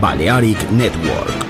Balearic Network.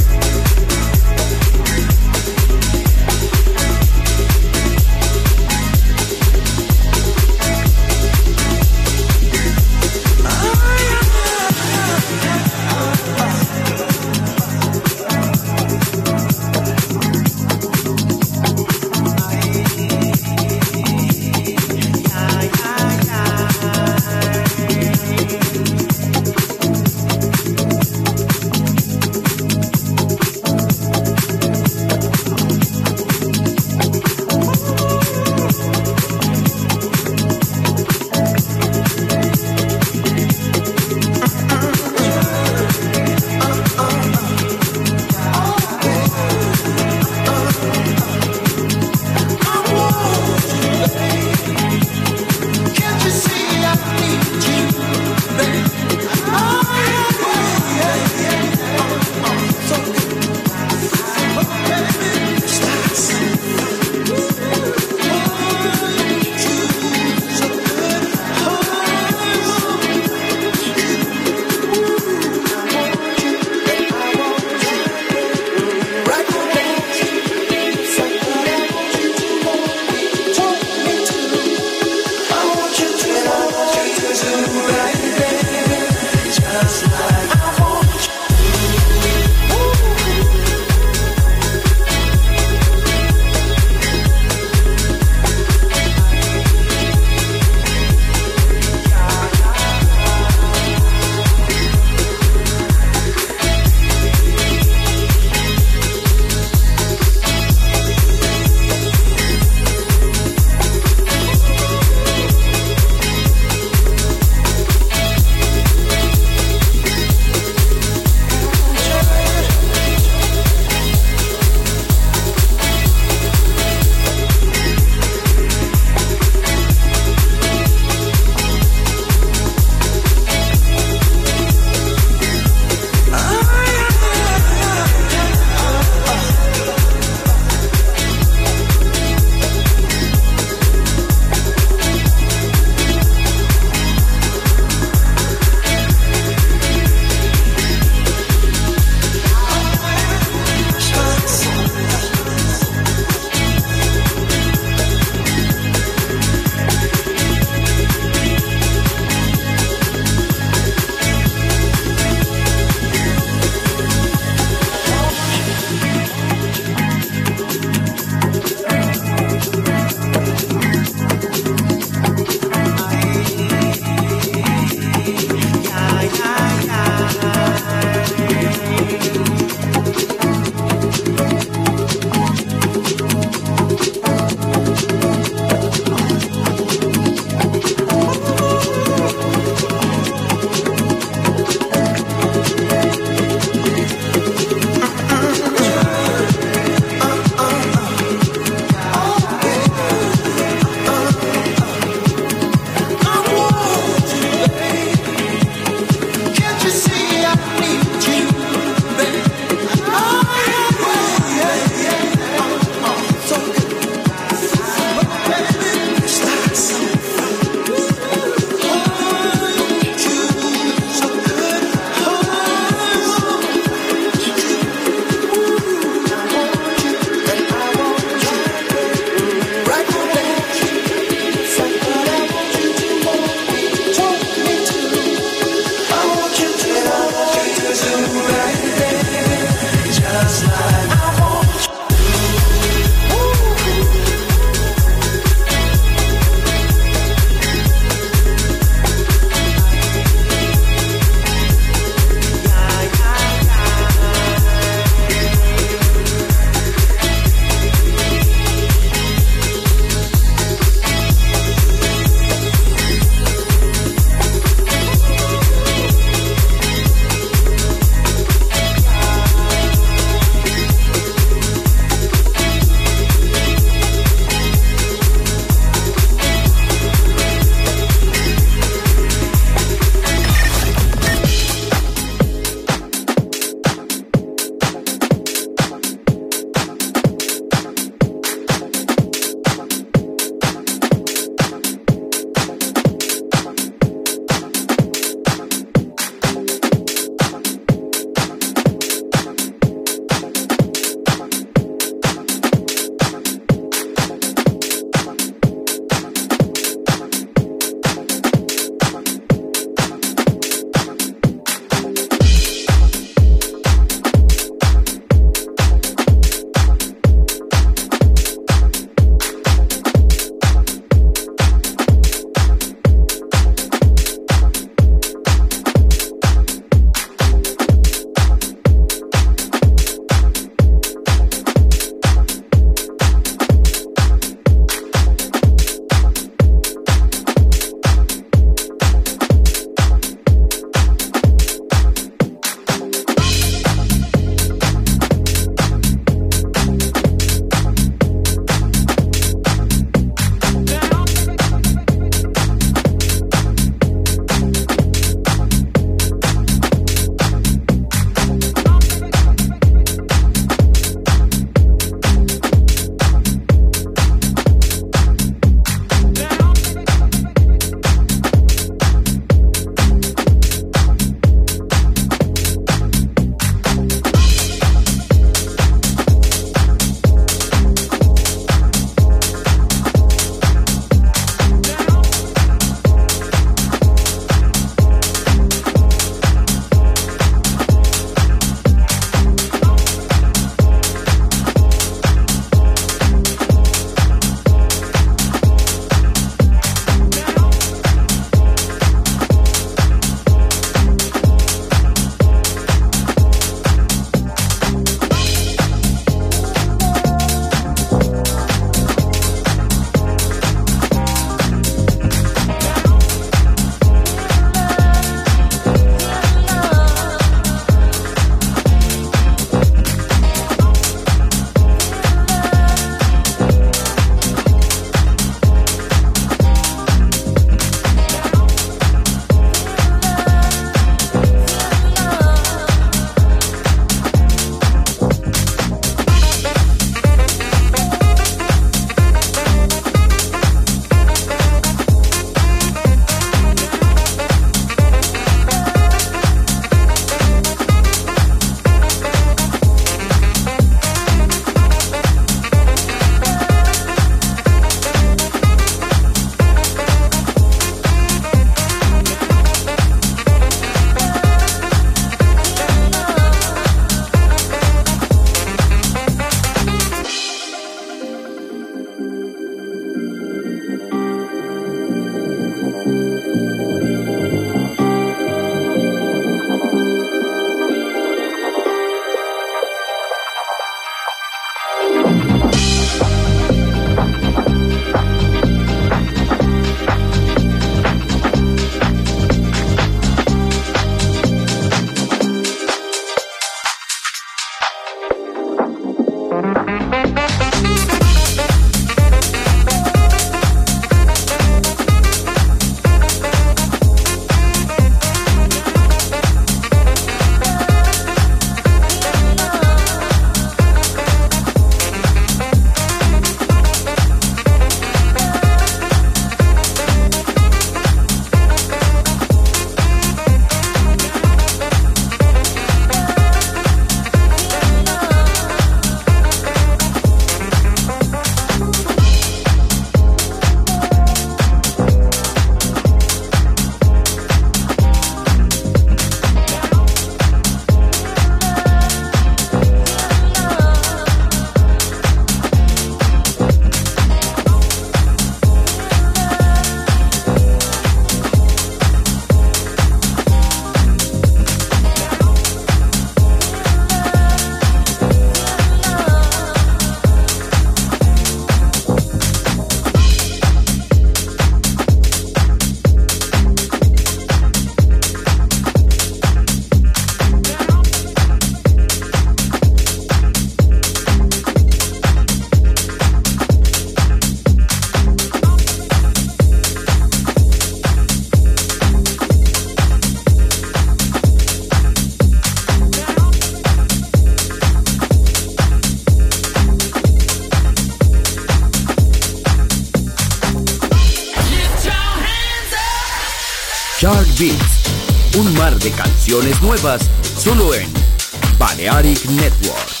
Balearic Network.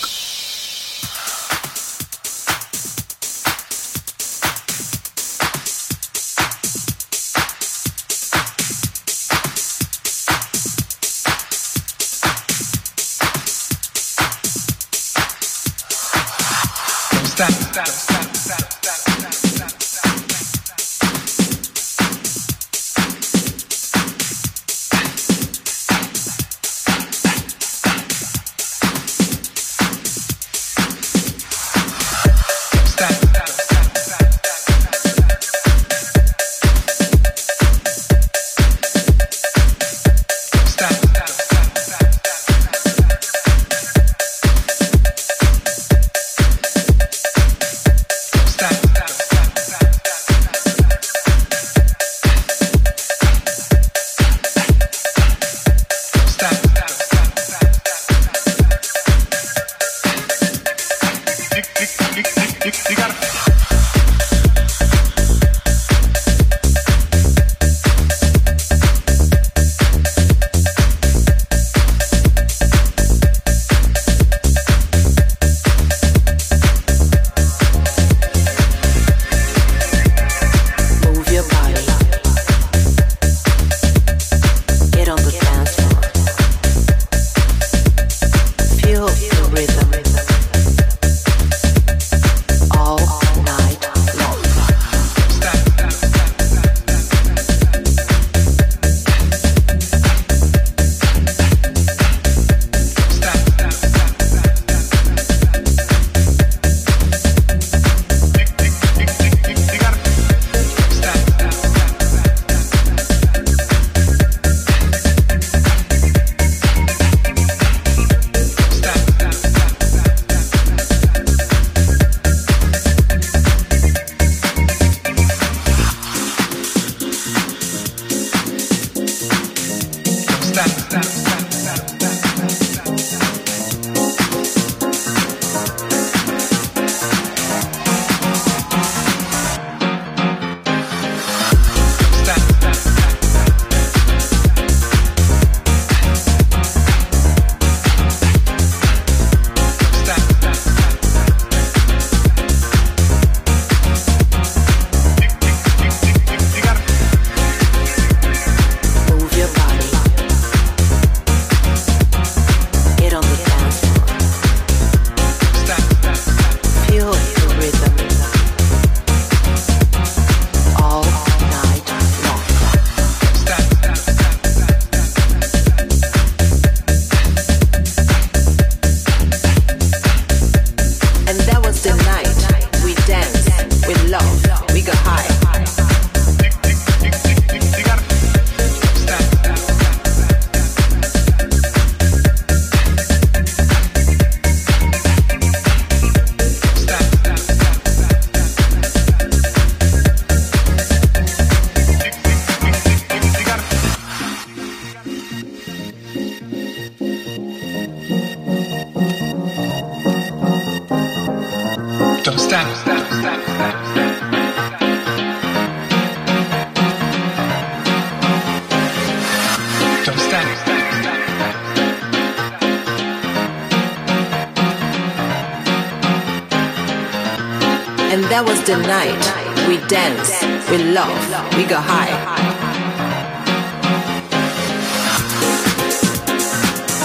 The night. We dance, we love, we go high.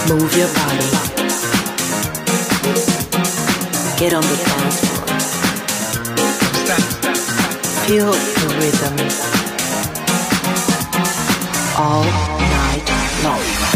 Move your body. Get on the dance floor. Feel the rhythm. All night long.